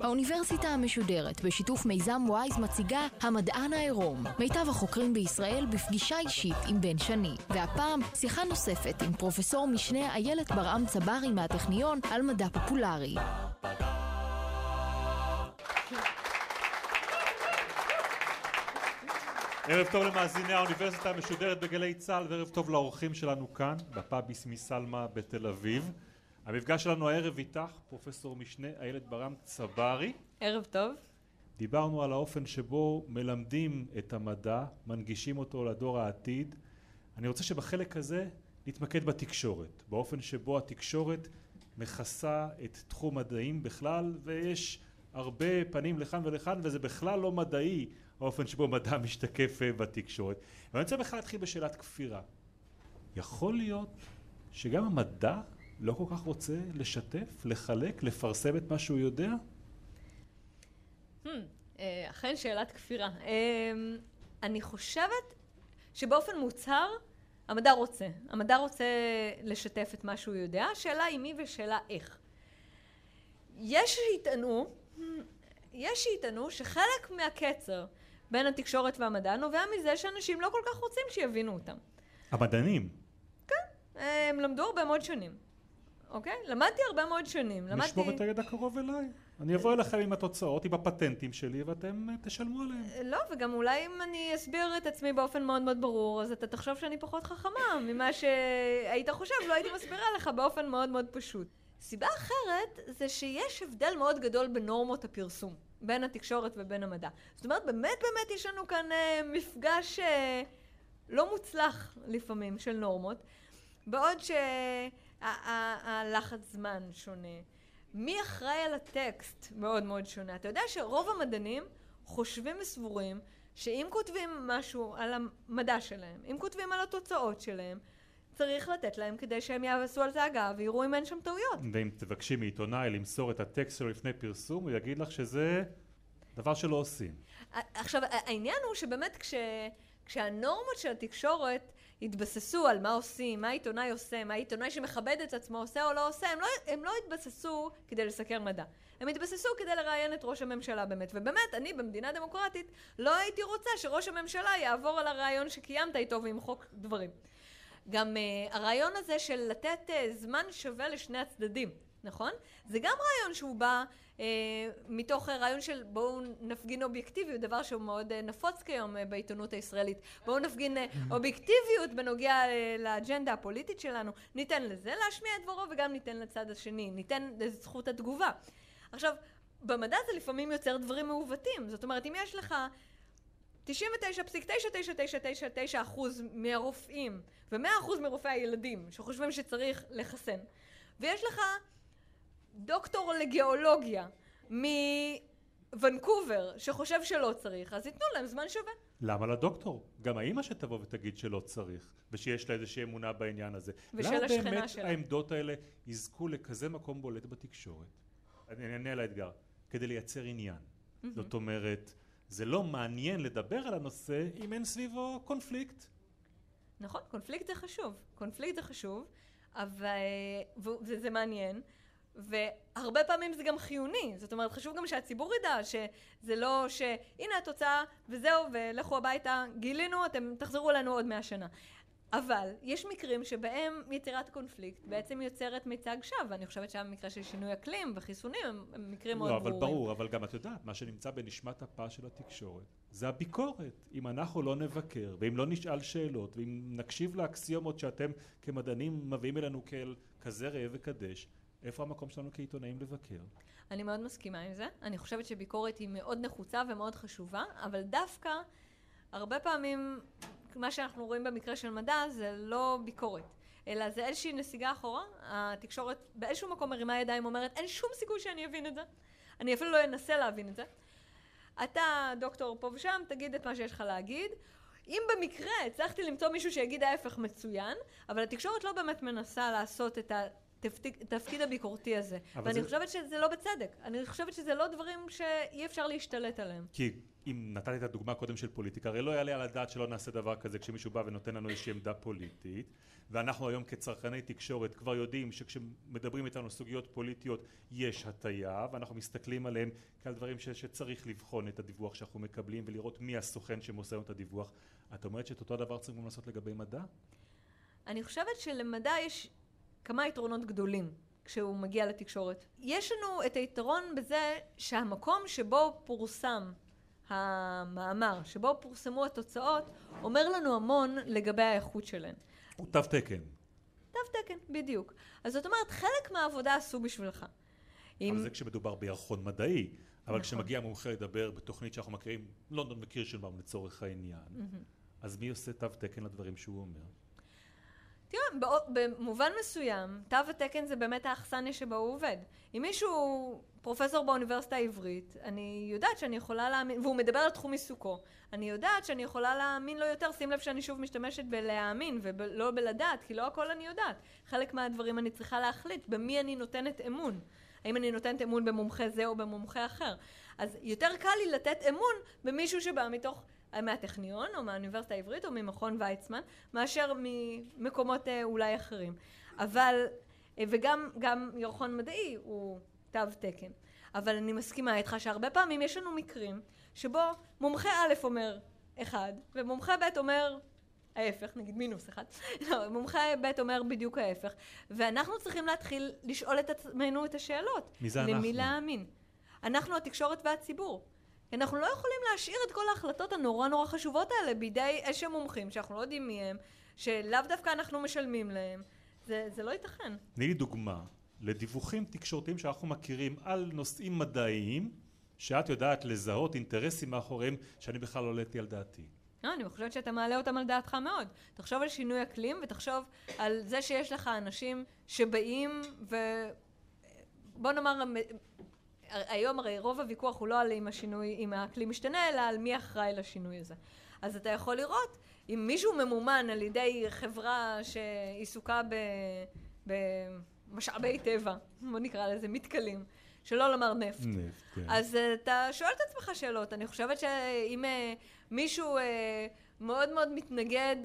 האוניברסיטה המשודרת בשיתוף מיזם וויז מציגה המדען העירום. מיטב החוקרים בישראל בפגישה אישית עם בן שני. והפעם שיחה נוספת עם פרופסור משנה איילת ברעם צברי מהטכניון על מדע פופולרי. ערב טוב למאזיני האוניברסיטה המשודרת בגלי צה"ל וערב טוב לאורחים שלנו כאן בפאביס מסלמה בתל אביב. המפגש שלנו הערב איתך, פרופסור משנה איילת ברם צברי. ערב טוב. דיברנו על האופן שבו מלמדים את המדע, מנגישים אותו לדור העתיד. אני רוצה שבחלק הזה נתמקד בתקשורת, באופן שבו התקשורת מכסה את תחום מדעים בכלל ויש הרבה פנים לכאן ולכאן וזה בכלל לא מדעי האופן שבו מדע משתקף בתקשורת. ואני רוצה בכלל להתחיל בשאלת כפירה. יכול להיות שגם המדע לא כל כך רוצה לשתף, לחלק, לפרסם את מה שהוא יודע? Hmm, אה, אכן שאלת כפירה. אה, אני חושבת שבאופן מוצהר המדע רוצה. המדע רוצה לשתף את מה שהוא יודע, השאלה היא מי ושאלה איך. יש שיטענו, יש שיטענו שחלק מהקצר בין התקשורת והמדע נובע מזה שאנשים לא כל כך רוצים שיבינו אותם. המדענים? כן, הם למדו הרבה מאוד שנים. אוקיי? למדתי הרבה מאוד שנים. למדתי... נשמור את הידע קרוב אליי. אני אבוא אליכם עם התוצאות, עם הפטנטים שלי, ואתם אה, תשלמו עליהם. לא, וגם אולי אם אני אסביר את עצמי באופן מאוד מאוד ברור, אז אתה תחשוב שאני פחות חכמה ממה שהיית חושב, לא הייתי מסבירה לך באופן מאוד מאוד פשוט. סיבה אחרת זה שיש הבדל מאוד גדול בנורמות הפרסום, בין התקשורת ובין המדע. זאת אומרת, באמת באמת יש לנו כאן אה, מפגש אה, לא מוצלח לפעמים של נורמות, בעוד ש... הלחץ זמן שונה. מי אחראי על הטקסט מאוד מאוד שונה. אתה יודע שרוב המדענים חושבים וסבורים שאם כותבים משהו על המדע שלהם, אם כותבים על התוצאות שלהם, צריך לתת להם כדי שהם יעשו על זה אגב ויראו אם אין שם טעויות. ואם תבקשי מעיתונאי למסור את הטקסט שלו לפני פרסום, הוא יגיד לך שזה דבר שלא עושים. עכשיו, העניין הוא שבאמת כש... כשהנורמות של התקשורת התבססו על מה עושים, מה עיתונאי עושה, מה עיתונאי שמכבד את עצמו עושה או לא עושה, הם לא, הם לא התבססו כדי לסקר מדע. הם התבססו כדי לראיין את ראש הממשלה באמת. ובאמת, אני במדינה דמוקרטית לא הייתי רוצה שראש הממשלה יעבור על הרעיון שקיימת איתו וימחוק דברים. גם uh, הרעיון הזה של לתת uh, זמן שווה לשני הצדדים. נכון? זה גם רעיון שהוא בא אה, מתוך רעיון של בואו נפגין אובייקטיביות, דבר שהוא מאוד אה, נפוץ כיום אה, בעיתונות הישראלית. בואו נפגין אה, אובייקטיביות בנוגע אה, לאג'נדה הפוליטית שלנו. ניתן לזה להשמיע את דברו וגם ניתן לצד השני. ניתן לזכות התגובה. עכשיו, במדע זה לפעמים יוצר דברים מעוותים. זאת אומרת, אם יש לך 99.999999% מהרופאים ו-100% מרופאי הילדים שחושבים שצריך לחסן, ויש לך דוקטור לגיאולוגיה מוונקובר שחושב שלא צריך, אז ייתנו להם זמן שווה. למה לדוקטור? גם האימא שתבוא ותגיד שלא צריך, ושיש לה איזושהי אמונה בעניין הזה. ושל השכנה שלה. למה באמת העמדות האלה יזכו לכזה מקום בולט בתקשורת? אני אענה על האתגר. כדי לייצר עניין. Mm-hmm. זאת אומרת, זה לא מעניין לדבר על הנושא אם אין סביבו קונפליקט. נכון, קונפליקט זה חשוב. קונפליקט זה חשוב, אבל... וזה מעניין. והרבה פעמים זה גם חיוני, זאת אומרת חשוב גם שהציבור ידע שזה לא שהנה התוצאה וזהו ולכו הביתה, גילינו, אתם תחזרו אלינו עוד מאה שנה. אבל יש מקרים שבהם יצירת קונפליקט בעצם יוצרת מיצג שווא, ואני חושבת שהמקרה של שינוי אקלים וחיסונים הם, מקרים מאוד לא, ברורים. אבל ברור, אבל גם את יודעת, מה שנמצא בנשמת אפה של התקשורת זה הביקורת. אם אנחנו לא נבקר, ואם לא נשאל שאלות, ואם נקשיב לאקסיומות שאתם כמדענים מביאים אלינו כאל כזה ראה וקדש, איפה המקום שלנו כעיתונאים לבקר? אני מאוד מסכימה עם זה. אני חושבת שביקורת היא מאוד נחוצה ומאוד חשובה, אבל דווקא הרבה פעמים מה שאנחנו רואים במקרה של מדע זה לא ביקורת, אלא זה איזושהי נסיגה אחורה. התקשורת באיזשהו מקום מרימה ידיים ואומרת, אין שום סיכוי שאני אבין את זה. אני אפילו לא אנסה להבין את זה. אתה, דוקטור פה ושם, תגיד את מה שיש לך להגיד. אם במקרה הצלחתי למצוא מישהו שיגיד ההפך מצוין, אבל התקשורת לא באמת מנסה לעשות את ה... התפקיד הביקורתי הזה. ואני זה... חושבת שזה לא בצדק. אני חושבת שזה לא דברים שאי אפשר להשתלט עליהם. כי אם נתתי את הדוגמה קודם של פוליטיקה, הרי לא יעלה על הדעת שלא נעשה דבר כזה כשמישהו בא ונותן לנו איזושהי עמדה פוליטית, ואנחנו היום כצרכני תקשורת כבר יודעים שכשמדברים איתנו סוגיות פוליטיות יש הטיה, ואנחנו מסתכלים עליהם כעל דברים ש, שצריך לבחון את הדיווח שאנחנו מקבלים ולראות מי הסוכן שמוסר את הדיווח. את אומרת שאת אותו דבר צריכים לעשות לגבי מדע? אני חושבת שלמדע יש כמה יתרונות גדולים כשהוא מגיע לתקשורת. יש לנו את היתרון בזה שהמקום שבו פורסם המאמר, שבו פורסמו התוצאות, אומר לנו המון לגבי האיכות שלהן. הוא תו תקן. תו תקן, בדיוק. אז זאת אומרת, חלק מהעבודה עשו בשבילך. אם... אבל זה כשמדובר בירחון מדעי. אבל נכון. כשמגיע מומחה לדבר בתוכנית שאנחנו מכירים, לונדון וקירשנבאום לצורך העניין, mm-hmm. אז מי עושה תו תקן לדברים שהוא אומר? תראה, במובן מסוים, תו התקן זה באמת האכסניה שבה הוא עובד. אם מישהו פרופסור באוניברסיטה העברית, אני יודעת שאני יכולה להאמין, והוא מדבר על תחום עיסוקו, אני יודעת שאני יכולה להאמין לו יותר, שים לב שאני שוב משתמשת בלהאמין ולא בלדעת, כי לא הכל אני יודעת. חלק מהדברים אני צריכה להחליט במי אני נותנת אמון. האם אני נותנת אמון במומחה זה או במומחה אחר. אז יותר קל לי לתת אמון במישהו שבא מתוך מהטכניון או מהאוניברסיטה העברית או ממכון ויצמן מאשר ממקומות אה, אולי אחרים אבל אה, וגם גם ירחון מדעי הוא תו תקן אבל אני מסכימה איתך שהרבה פעמים יש לנו מקרים שבו מומחה א' אומר אחד ומומחה ב' אומר ההפך, נגיד מינוס אחד, לא, מומחה ב' אומר בדיוק ההפך, ואנחנו צריכים להתחיל לשאול את עצמנו את השאלות. מי זה אנחנו? למי להאמין. אנחנו התקשורת והציבור. אנחנו לא יכולים להשאיר את כל ההחלטות הנורא נורא חשובות האלה בידי איזה מומחים שאנחנו לא יודעים מי הם, שלאו דווקא אנחנו משלמים להם. זה, זה לא ייתכן. תני לי דוגמה לדיווחים תקשורתיים שאנחנו מכירים על נושאים מדעיים שאת יודעת לזהות אינטרסים מאחוריהם שאני בכלל לא עליתי על דעתי. לא, אני חושבת שאתה מעלה אותם על דעתך מאוד. תחשוב על שינוי אקלים ותחשוב על זה שיש לך אנשים שבאים ו... בוא נאמר היום הרי רוב הוויכוח הוא לא על אם השינוי, אם האקלים משתנה, אלא על מי אחראי לשינוי הזה. אז אתה יכול לראות אם מישהו ממומן על ידי חברה שעיסוקה במשאבי טבע, בוא נקרא לזה מתכלים, שלא לומר נפט. נפט, כן. אז uh, אתה שואל את עצמך שאלות. אני חושבת שאם uh, מישהו uh, מאוד מאוד מתנגד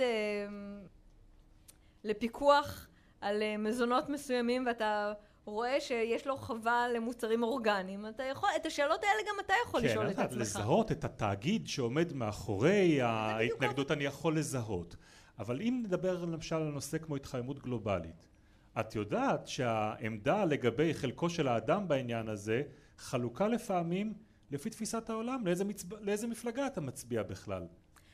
לפיקוח על מזונות מסוימים ואתה רואה שיש לו חווה למוצרים אורגניים, אתה יכול, את השאלות האלה גם אתה יכול כן, לשאול את עצמך. כן, לזהות את התאגיד שעומד מאחורי ההתנגדות אני יכול לזהות. אבל אם נדבר למשל על נושא כמו התחממות גלובלית, את יודעת שהעמדה לגבי חלקו של האדם בעניין הזה חלוקה לפעמים לפי תפיסת העולם, לאיזה, מצב... לאיזה מפלגה אתה מצביע בכלל.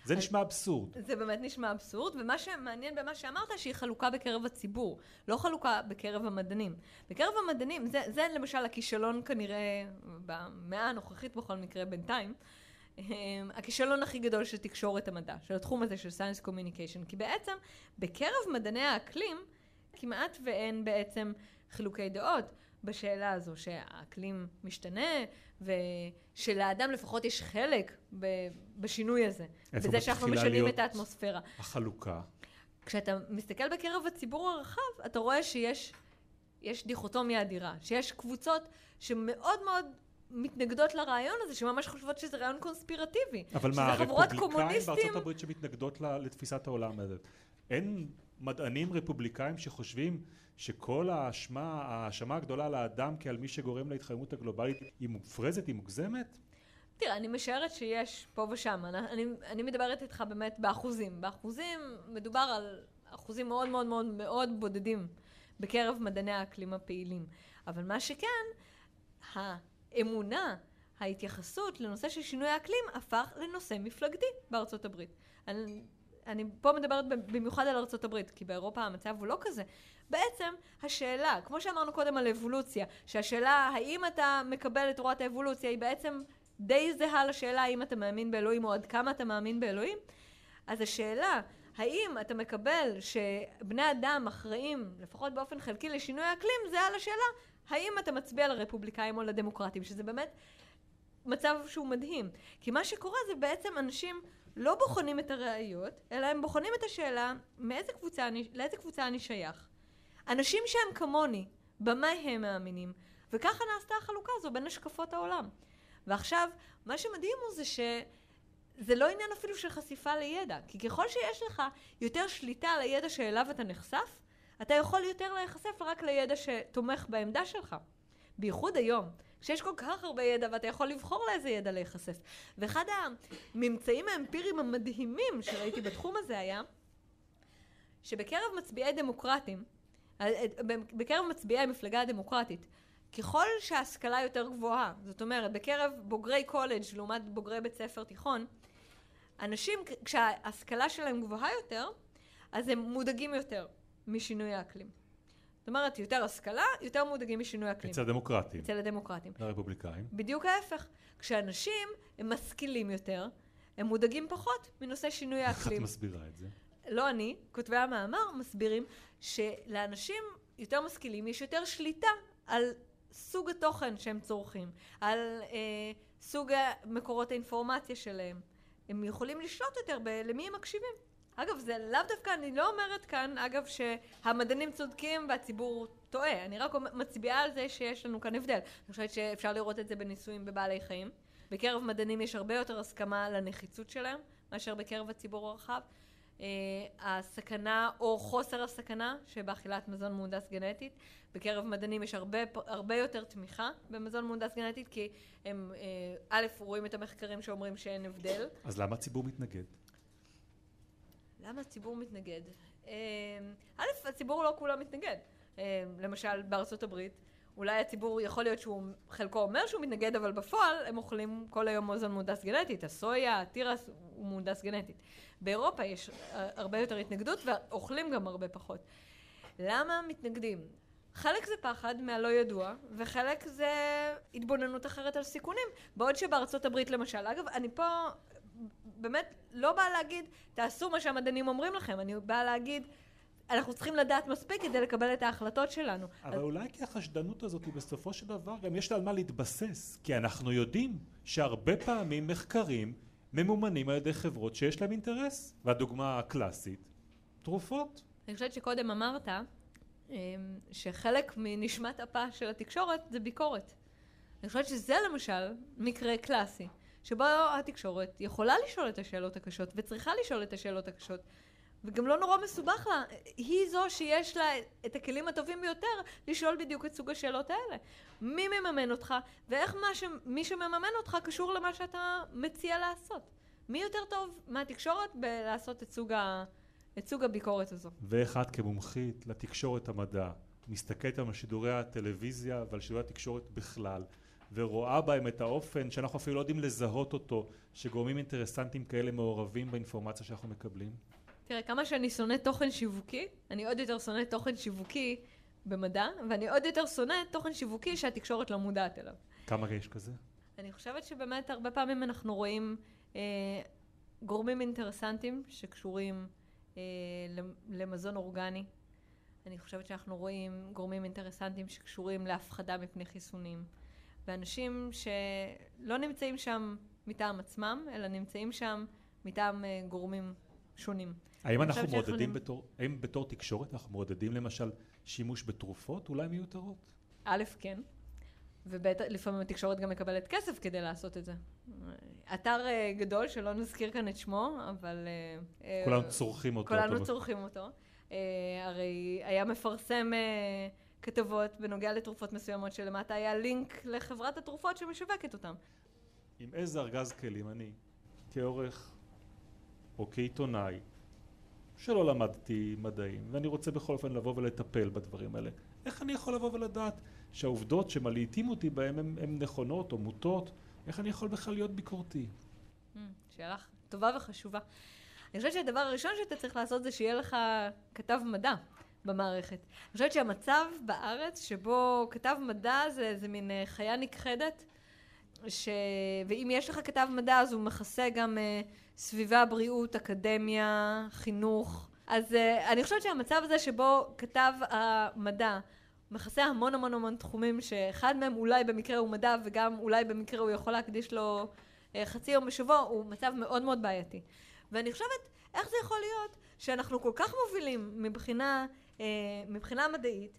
זה נשמע אבסורד. זה באמת נשמע אבסורד, ומה שמעניין במה שאמרת, שהיא חלוקה בקרב הציבור, לא חלוקה בקרב המדענים. בקרב המדענים, זה, זה למשל הכישלון כנראה, במאה הנוכחית בכל מקרה בינתיים, אמ, הכישלון הכי גדול של תקשורת המדע, של התחום הזה של science communication, כי בעצם בקרב מדעני האקלים כמעט ואין בעצם חילוקי דעות בשאלה הזו שהאקלים משתנה ושלאדם לפחות יש חלק בשינוי הזה. בזה שאנחנו משנים את האטמוספירה. החלוקה. כשאתה מסתכל בקרב הציבור הרחב, אתה רואה שיש יש דיכוטומיה אדירה, שיש קבוצות שמאוד מאוד מתנגדות לרעיון הזה, שממש חושבות שזה רעיון קונספירטיבי. אבל מה, הרפובליקאים בארצות הברית שמתנגדות לתפיסת העולם הזאת, אין מדענים רפובליקאים שחושבים שכל האשמה, האשמה הגדולה לאדם כעל מי שגורם להתחממות הגלובלית היא מופרזת, היא מוגזמת? תראה, אני משערת שיש פה ושם. אני, אני מדברת איתך באמת באחוזים. באחוזים מדובר על אחוזים מאוד מאוד מאוד מאוד בודדים בקרב מדעני האקלים הפעילים. אבל מה שכן, האמונה, ההתייחסות לנושא של שינוי האקלים הפך לנושא מפלגתי בארצות הברית. אני, אני פה מדברת במיוחד על הברית, כי באירופה המצב הוא לא כזה. בעצם השאלה, כמו שאמרנו קודם על אבולוציה, שהשאלה האם אתה מקבל את תורת האבולוציה היא בעצם די זהה לשאלה האם אתה מאמין באלוהים או עד כמה אתה מאמין באלוהים, אז השאלה האם אתה מקבל שבני אדם אחראים, לפחות באופן חלקי, לשינוי האקלים, זה על השאלה האם אתה מצביע לרפובליקאים או לדמוקרטים, שזה באמת מצב שהוא מדהים. כי מה שקורה זה בעצם אנשים לא בוחנים את הראיות, אלא הם בוחנים את השאלה מאיזה קבוצה אני, לאיזה קבוצה אני שייך. אנשים שהם כמוני, במה הם מאמינים. וככה נעשתה החלוקה הזו בין השקפות העולם. ועכשיו, מה שמדהים הוא זה שזה לא עניין אפילו של חשיפה לידע, כי ככל שיש לך יותר שליטה על הידע שאליו אתה נחשף, אתה יכול יותר להיחשף רק לידע שתומך בעמדה שלך. בייחוד היום, כשיש כל כך הרבה ידע ואתה יכול לבחור לאיזה ידע להיחשף. ואחד הממצאים האמפיריים המדהימים שראיתי בתחום הזה היה שבקרב מצביעי דמוקרטים, בקרב מצביעי המפלגה הדמוקרטית, ככל שההשכלה יותר גבוהה, זאת אומרת, בקרב בוגרי קולג' לעומת בוגרי בית ספר תיכון, אנשים, כשההשכלה שלהם גבוהה יותר, אז הם מודאגים יותר משינוי האקלים. זאת אומרת, יותר השכלה, יותר מודאגים משינוי אקלים. אצל הדמוקרטים. אצל הדמוקרטים. הרפובליקאים. בדיוק ההפך. כשאנשים הם משכילים יותר, הם מודאגים פחות מנושא שינוי האקלים. איך את מסבירה את זה? לא אני, כותבי המאמר מסבירים שלאנשים יותר משכילים יש יותר שליטה על סוג התוכן שהם צורכים, על אה, סוג מקורות האינפורמציה שלהם. הם יכולים לשלוט יותר ב- למי הם מקשיבים. אגב, זה לאו דווקא, אני לא אומרת כאן, אגב, שהמדענים צודקים והציבור טועה. אני רק מצביעה על זה שיש לנו כאן הבדל. אני חושבת שאפשר לראות את זה בניסויים בבעלי חיים. בקרב מדענים יש הרבה יותר הסכמה לנחיצות שלהם, מאשר בקרב הציבור הרחב. Uh, הסכנה או חוסר הסכנה שבאכילת מזון מהונדס גנטית. בקרב מדענים יש הרבה, הרבה יותר תמיכה במזון מהונדס גנטית, כי הם uh, א', רואים את המחקרים שאומרים שאין הבדל. אז למה הציבור מתנגד? למה הציבור מתנגד? אמ, א', הציבור לא כולו מתנגד. אמ, למשל, בארצות הברית, אולי הציבור יכול להיות שהוא, חלקו אומר שהוא מתנגד, אבל בפועל הם אוכלים כל היום מוזן מהונדס גנטית. הסויה, התירס הוא מהונדס גנטית. באירופה יש הרבה יותר התנגדות ואוכלים גם הרבה פחות. למה מתנגדים? חלק זה פחד מהלא ידוע, וחלק זה התבוננות אחרת על סיכונים. בעוד שבארצות הברית למשל, אגב, אני פה באמת לא באה להגיד, תעשו מה שהמדענים אומרים לכם, אני באה להגיד, אנחנו צריכים לדעת מספיק כדי לקבל את ההחלטות שלנו. אבל אז... אולי כי החשדנות הזאת בסופו של דבר גם יש לה על מה להתבסס, כי אנחנו יודעים שהרבה פעמים מחקרים ממומנים על ידי חברות שיש להם אינטרס, והדוגמה הקלאסית, תרופות. אני חושבת שקודם אמרת אמ, שחלק מנשמת אפה של התקשורת זה ביקורת. אני חושבת שזה למשל מקרה קלאסי. שבו התקשורת יכולה לשאול את השאלות הקשות וצריכה לשאול את השאלות הקשות וגם לא נורא מסובך לה, היא זו שיש לה את הכלים הטובים ביותר לשאול בדיוק את סוג השאלות האלה. מי מממן אותך ואיך ש... מי שמממן אותך קשור למה שאתה מציע לעשות. מי יותר טוב מהתקשורת בלעשות את סוג, ה... את סוג הביקורת הזו. ואיך את כמומחית לתקשורת המדע מסתכלת על שידורי הטלוויזיה ועל שידורי התקשורת בכלל ורואה בהם את האופן שאנחנו אפילו לא יודעים לזהות אותו, שגורמים אינטרסנטים כאלה מעורבים באינפורמציה שאנחנו מקבלים? תראה, כמה שאני שונא תוכן שיווקי, אני עוד יותר שונא תוכן שיווקי במדע, ואני עוד יותר שונא תוכן שיווקי שהתקשורת לא מודעת אליו. כמה יש כזה? אני חושבת שבאמת הרבה פעמים אנחנו רואים אה, גורמים אינטרסנטים שקשורים אה, למזון אורגני. אני חושבת שאנחנו רואים גורמים אינטרסנטים שקשורים להפחדה מפני חיסונים. ואנשים שלא נמצאים שם מטעם עצמם, אלא נמצאים שם מטעם אה, גורמים שונים. האם אנחנו מעודדים יכולים... בתור, האם בתור תקשורת אנחנו מעודדים למשל שימוש בתרופות אולי מיותרות? א', כן. ולפעמים התקשורת גם מקבלת כסף כדי לעשות את זה. אתר אה, גדול שלא נזכיר כאן את שמו, אבל... אה, כולנו צורכים אותו. כולנו צורכים אותו. הרי היה מפרסם כתבות בנוגע לתרופות מסוימות שלמטה היה לינק לחברת התרופות שמשווקת אותן. עם איזה ארגז כלים אני, כעורך או כעיתונאי, שלא למדתי מדעים, ואני רוצה בכל אופן לבוא ולטפל בדברים האלה, איך אני יכול לבוא ולדעת שהעובדות שמלעיטים אותי בהן הן נכונות או מוטות? איך אני יכול בכלל להיות ביקורתי? Hmm, שאלה טובה וחשובה. אני חושבת שהדבר הראשון שאתה צריך לעשות זה שיהיה לך כתב מדע. במערכת. אני חושבת שהמצב בארץ שבו כתב מדע זה, זה מין אה, חיה נכחדת, ש... ואם יש לך כתב מדע אז הוא מכסה גם uh, סביבה, בריאות, אקדמיה, חינוך. אז uh, אני חושבת שהמצב הזה שבו כתב המדע מכסה המון המון המון תחומים שאחד מהם אולי במקרה הוא מדע וגם אולי במקרה הוא יכול להקדיש לו חצי יום בשבוע הוא מצב מאוד מאוד בעייתי. ואני חושבת איך זה יכול להיות שאנחנו כל כך מובילים מבחינה אה, מבחינה מדעית,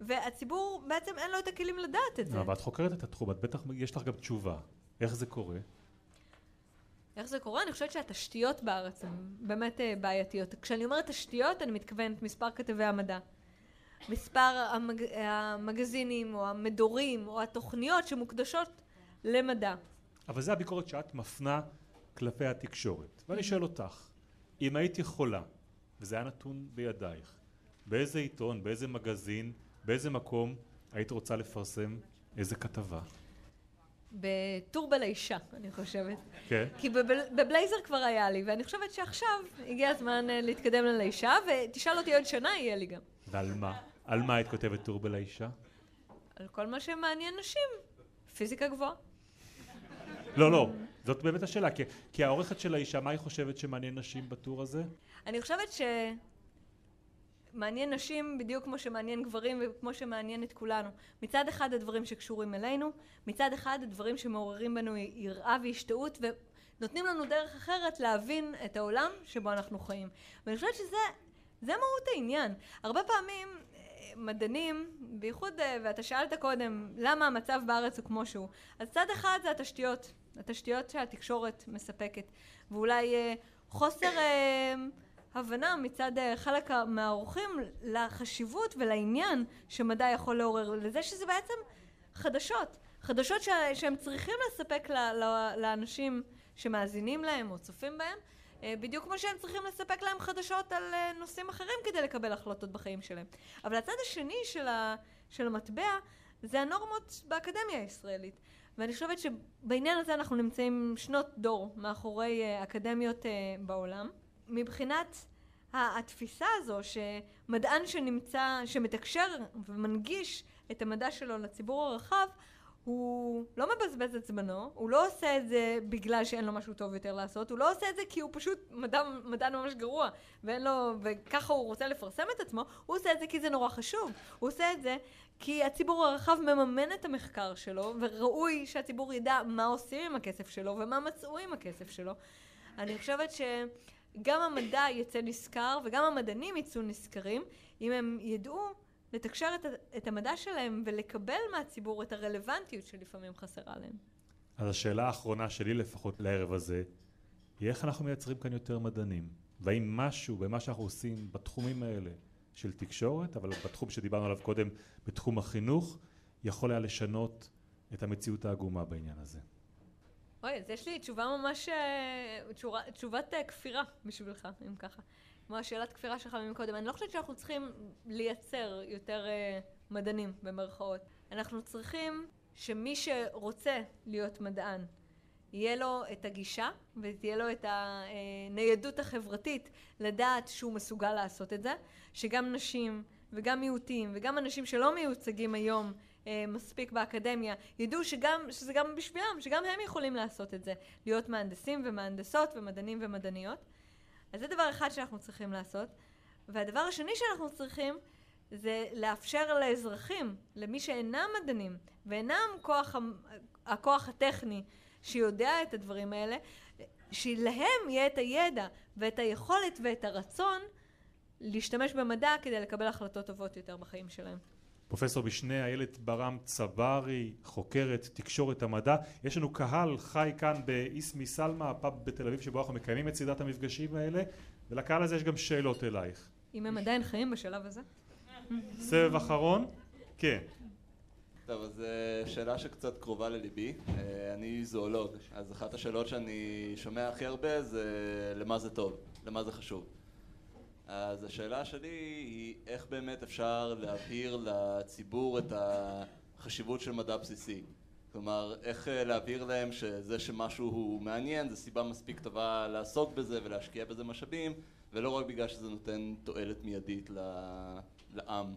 והציבור בעצם אין לו את הכלים לדעת את זה. אבל את חוקרת את התחום, את בטח, יש לך גם תשובה. איך זה קורה? איך זה קורה? אני חושבת שהתשתיות בארץ הן באמת אה, בעייתיות. כשאני אומרת תשתיות, אני מתכוונת מספר כתבי המדע. מספר המג... המגזינים, או המדורים, או התוכניות שמוקדשות למדע. אבל זה הביקורת שאת מפנה כלפי התקשורת. ואני שואל אותך, אם היית יכולה, וזה היה נתון בידייך, באיזה עיתון, באיזה מגזין, באיזה מקום היית רוצה לפרסם איזה כתבה? בטור בלישה, אני חושבת. כן. כי בבל... בבלייזר כבר היה לי, ואני חושבת שעכשיו הגיע הזמן אה, להתקדם ללישה, ותשאל אותי עוד שנה, יהיה לי גם. ועל מה? על מה היית כותבת טור בלישה? על כל מה שמעניין נשים. פיזיקה גבוהה. לא, לא, זאת באמת השאלה, כי, כי העורכת של האישה, מה היא חושבת שמעניין נשים בטור הזה? אני חושבת שמעניין נשים בדיוק כמו שמעניין גברים וכמו שמעניין את כולנו. מצד אחד הדברים שקשורים אלינו, מצד אחד הדברים שמעוררים בנו יראה והשתאות ונותנים לנו דרך אחרת להבין את העולם שבו אנחנו חיים. ואני חושבת שזה זה מהות העניין. הרבה פעמים מדענים, בייחוד, אה, ואתה שאלת קודם, למה המצב בארץ הוא כמו שהוא. אז צד אחד זה התשתיות, התשתיות שהתקשורת מספקת, ואולי אה, חוסר אה, הבנה מצד חלק מהאורחים לחשיבות ולעניין שמדע יכול לעורר, לזה שזה בעצם חדשות, חדשות שהם צריכים לספק לאנשים שמאזינים להם או צופים בהם, אה, בדיוק כמו שהם צריכים לספק להם חדשות על אה, נושאים אחרים כדי לקבל החלטות בחיים שלהם. אבל הצד השני של, ה, של המטבע זה הנורמות באקדמיה הישראלית. ואני חושבת שבעניין הזה אנחנו נמצאים שנות דור מאחורי אה, אקדמיות בעולם. מבחינת התפיסה הזו שמדען שנמצא, שמתקשר ומנגיש את המדע שלו לציבור הרחב, הוא לא מבזבז את זמנו, הוא לא עושה את זה בגלל שאין לו משהו טוב יותר לעשות, הוא לא עושה את זה כי הוא פשוט מדען, מדען ממש גרוע, ואין לו, וככה הוא רוצה לפרסם את עצמו, הוא עושה את זה כי זה נורא חשוב, הוא עושה את זה כי הציבור הרחב מממן את המחקר שלו, וראוי שהציבור ידע מה עושים עם הכסף שלו ומה מצאו עם הכסף שלו. אני חושבת שגם המדע יצא נשכר וגם המדענים יצאו נשכרים אם הם ידעו לתקשר את, את המדע שלהם ולקבל מהציבור את הרלוונטיות שלפעמים חסרה להם. אז השאלה האחרונה שלי לפחות לערב הזה, היא איך אנחנו מייצרים כאן יותר מדענים? והאם משהו במה שאנחנו עושים בתחומים האלה של תקשורת, אבל בתחום שדיברנו עליו קודם, בתחום החינוך, יכול היה לשנות את המציאות העגומה בעניין הזה. אוי, אז יש לי תשובה ממש, אה, תשובה, תשובת אה, כפירה בשבילך, אם ככה. כמו השאלת כפירה שלך מקודם, אני לא חושבת שאנחנו צריכים לייצר יותר uh, מדענים במרכאות. אנחנו צריכים שמי שרוצה להיות מדען, יהיה לו את הגישה ותהיה לו את הניידות החברתית לדעת שהוא מסוגל לעשות את זה, שגם נשים וגם מיעוטים וגם אנשים שלא מיוצגים היום מספיק באקדמיה ידעו שגם, שזה גם בשבילם, שגם הם יכולים לעשות את זה, להיות מהנדסים ומהנדסות ומדענים ומדעניות. אז זה דבר אחד שאנחנו צריכים לעשות. והדבר השני שאנחנו צריכים זה לאפשר לאזרחים, למי שאינם מדענים ואינם כוח, הכוח הטכני שיודע את הדברים האלה, שלהם יהיה את הידע ואת היכולת ואת הרצון להשתמש במדע כדי לקבל החלטות טובות יותר בחיים שלהם. פרופסור משנה איילת ברם צברי, חוקרת תקשורת המדע. יש לנו קהל חי כאן באיסמי סלמה, הפאב בתל אביב שבו אנחנו מקיימים את סדרת המפגשים האלה, ולקהל הזה יש גם שאלות אלייך. אם הם עדיין חיים בשלב הזה? סבב אחרון? כן. טוב, אז אה, שאלה שקצת קרובה לליבי. אה, אני זואולוג, אז אחת השאלות שאני שומע הכי הרבה זה למה זה טוב, למה זה חשוב. אז השאלה שלי היא איך באמת אפשר להבהיר לציבור את החשיבות של מדע בסיסי. כלומר, איך אה, להבהיר להם שזה שמשהו הוא מעניין זה סיבה מספיק טובה לעסוק בזה ולהשקיע בזה משאבים ולא רק בגלל שזה נותן תועלת מיידית לעם.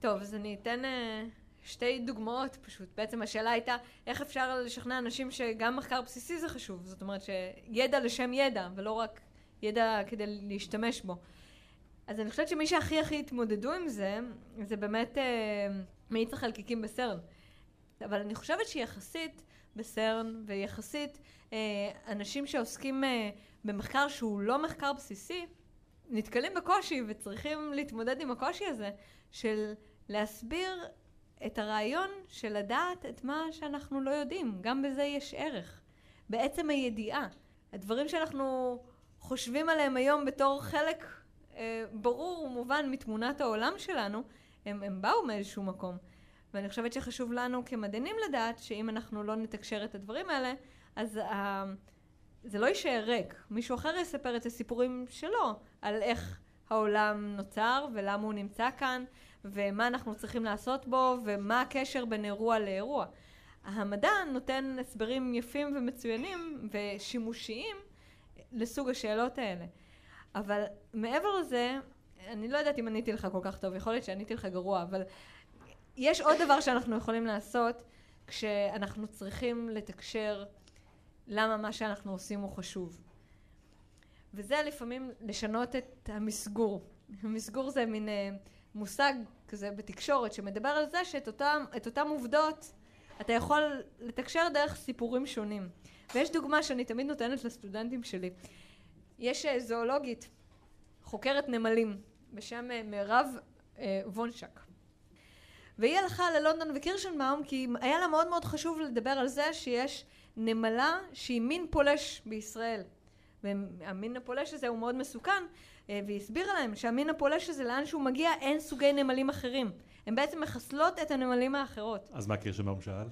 טוב, אז אני אתן אה, שתי דוגמאות פשוט. בעצם השאלה הייתה איך אפשר לשכנע אנשים שגם מחקר בסיסי זה חשוב. זאת אומרת שידע לשם ידע ולא רק ידע כדי להשתמש בו. אז אני חושבת שמי שהכי הכי התמודדו עם זה, זה באמת אה, מאיץ החלקיקים בסרן. אבל אני חושבת שיחסית בסרן, ויחסית אה, אנשים שעוסקים אה, במחקר שהוא לא מחקר בסיסי, נתקלים בקושי וצריכים להתמודד עם הקושי הזה של להסביר את הרעיון של לדעת את מה שאנחנו לא יודעים. גם בזה יש ערך. בעצם הידיעה. הדברים שאנחנו חושבים עליהם היום בתור חלק אה, ברור ומובן מתמונת העולם שלנו, הם, הם באו מאיזשהו מקום. ואני חושבת שחשוב לנו כמדענים לדעת שאם אנחנו לא נתקשר את הדברים האלה, אז ה... זה לא יישאר ריק. מישהו אחר יספר את הסיפורים שלו על איך העולם נוצר ולמה הוא נמצא כאן ומה אנחנו צריכים לעשות בו ומה הקשר בין אירוע לאירוע. המדע נותן הסברים יפים ומצוינים ושימושיים לסוג השאלות האלה. אבל מעבר לזה, אני לא יודעת אם עניתי לך כל כך טוב, יכול להיות שעניתי לך גרוע, אבל יש עוד דבר שאנחנו יכולים לעשות כשאנחנו צריכים לתקשר למה מה שאנחנו עושים הוא חשוב. וזה לפעמים לשנות את המסגור. מסגור זה מין אה, מושג כזה בתקשורת שמדבר על זה שאת אותם, אותם עובדות אתה יכול לתקשר דרך סיפורים שונים. ויש דוגמה שאני תמיד נותנת לסטודנטים שלי. יש אה, זואולוגית, חוקרת נמלים, בשם אה, מירב אה, וונשק. והיא הלכה ללונדון וקירשנבאום כי היה לה מאוד מאוד חשוב לדבר על זה שיש נמלה שהיא מין פולש בישראל. והמין הפולש הזה הוא מאוד מסוכן, והיא הסבירה להם שהמין הפולש הזה לאן שהוא מגיע אין סוגי נמלים אחרים. הן בעצם מחסלות את הנמלים האחרות. אז מה קירשנבאום שאל?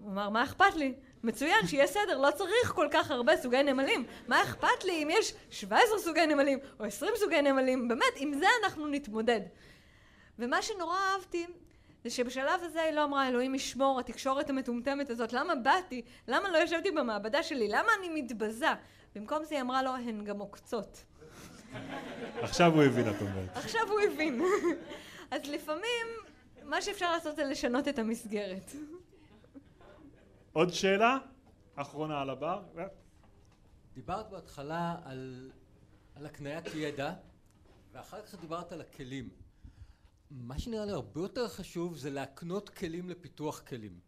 הוא אמר, מה אכפת לי? מצוין, שיהיה סדר, לא צריך כל כך הרבה סוגי נמלים. מה אכפת לי אם יש 17 סוגי נמלים או 20 סוגי נמלים? באמת, עם זה אנחנו נתמודד. ומה שנורא אהבתי זה שבשלב הזה היא לא אמרה, אלוהים ישמור, התקשורת המטומטמת הזאת, למה באתי? למה לא ישבתי במעבדה שלי? למה אני מתבזה? במקום זה היא אמרה לו, הן גם עוקצות. עכשיו הוא הבין, את אומרת. עכשיו הוא הבין. אז לפעמים, מה שאפשר לעשות זה לשנות את המסגרת. עוד שאלה? אחרונה על הבר. דיברת בהתחלה על, על הקניית ידע, ואחר כך דיברת על הכלים. מה שנראה לי הרבה יותר חשוב זה להקנות כלים לפיתוח כלים.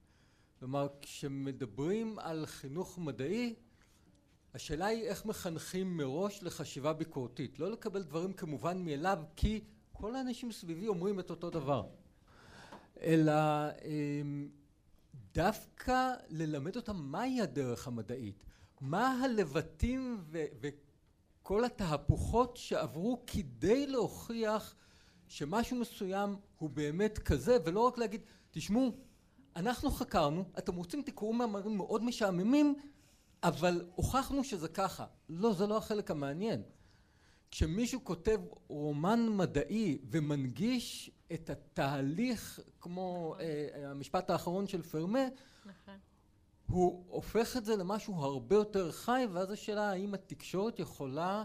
כלומר, כשמדברים על חינוך מדעי, השאלה היא איך מחנכים מראש לחשיבה ביקורתית. לא לקבל דברים כמובן מאליו, כי כל האנשים סביבי אומרים את אותו דבר. אלא אמ, דווקא ללמד אותם מהי הדרך המדעית, מה הלבטים ו- וכל התהפוכות שעברו כדי להוכיח שמשהו מסוים הוא באמת כזה, ולא רק להגיד, תשמעו, אנחנו חקרנו, אתם רוצים תקראו מאמרים מאוד משעממים, אבל הוכחנו שזה ככה. לא, זה לא החלק המעניין. כשמישהו כותב רומן מדעי ומנגיש את התהליך, כמו נכון. uh, המשפט האחרון של פרמה, נכון. הוא הופך את זה למשהו הרבה יותר חי, ואז השאלה האם התקשורת יכולה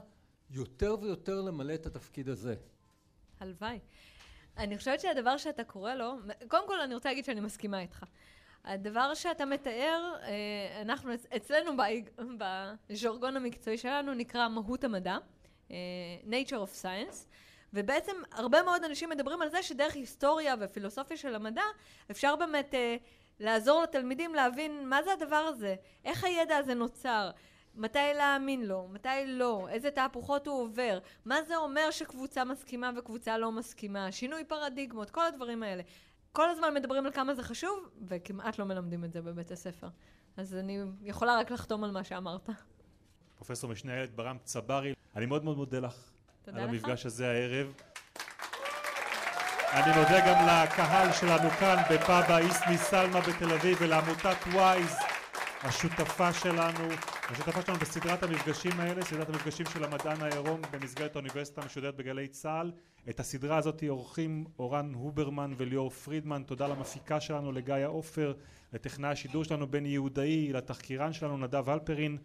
יותר ויותר למלא את התפקיד הזה. הלוואי. אני חושבת שהדבר שאתה קורא לו, קודם כל אני רוצה להגיד שאני מסכימה איתך. הדבר שאתה מתאר, אה, אנחנו אצלנו בז'ורגון המקצועי שלנו נקרא מהות המדע, אה, nature of science, ובעצם הרבה מאוד אנשים מדברים על זה שדרך היסטוריה ופילוסופיה של המדע אפשר באמת אה, לעזור לתלמידים להבין מה זה הדבר הזה, איך הידע הזה נוצר, מתי להאמין לו, מתי לא, איזה תהפוכות הוא עובר, מה זה אומר שקבוצה מסכימה וקבוצה לא מסכימה, שינוי פרדיגמות, כל הדברים האלה. כל הזמן מדברים על כמה זה חשוב, וכמעט לא מלמדים את זה בבית הספר. אז אני יכולה רק לחתום על מה שאמרת. פרופסור משנה איילת ברם צברי, אני מאוד מאוד מודה לך תודה על לך. המפגש הזה הערב. אני מודה גם לקהל שלנו כאן בפאבה איסני סלמה בתל אביב ולעמותת וויז השותפה שלנו, השותפה שלנו בסדרת המפגשים האלה, סדרת המפגשים של המדען העירום במסגרת האוניברסיטה המשודרת בגלי צה"ל. את הסדרה הזאת עורכים אורן הוברמן וליאור פרידמן, תודה למפיקה שלנו לגיא עופר, לטכנאי השידור שלנו בני יהודאי, לתחקירן שלנו נדב הלפרין.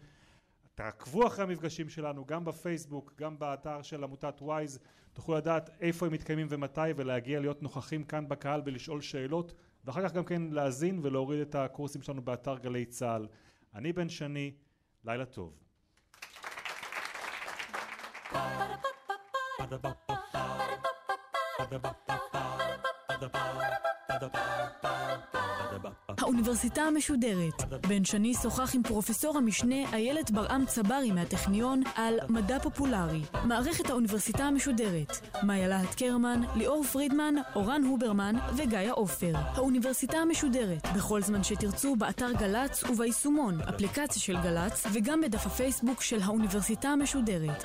תעקבו אחרי המפגשים שלנו גם בפייסבוק, גם באתר של עמותת וויז, תוכלו לדעת איפה הם מתקיימים ומתי ולהגיע להיות נוכחים כאן בקהל ולשאול שאלות ואחר כך גם כן להאזין ולהוריד את הקורסים שלנו באתר גלי צה"ל. אני בן שני, לילה טוב. Ba-da-ba-ba-ba. Ba-da-ba-ba-ba. Ba-da-ba-ba-ba. האוניברסיטה המשודרת. בן שני שוחח עם פרופסור המשנה איילת ברעם צברי מהטכניון על מדע פופולרי. מערכת האוניברסיטה המשודרת. מאיה להט קרמן, ליאור פרידמן, אורן הוברמן וגיא עופר. האוניברסיטה המשודרת. בכל זמן שתרצו, באתר גל"צ וביישומון, אפליקציה של גל"צ, וגם בדף הפייסבוק של האוניברסיטה המשודרת.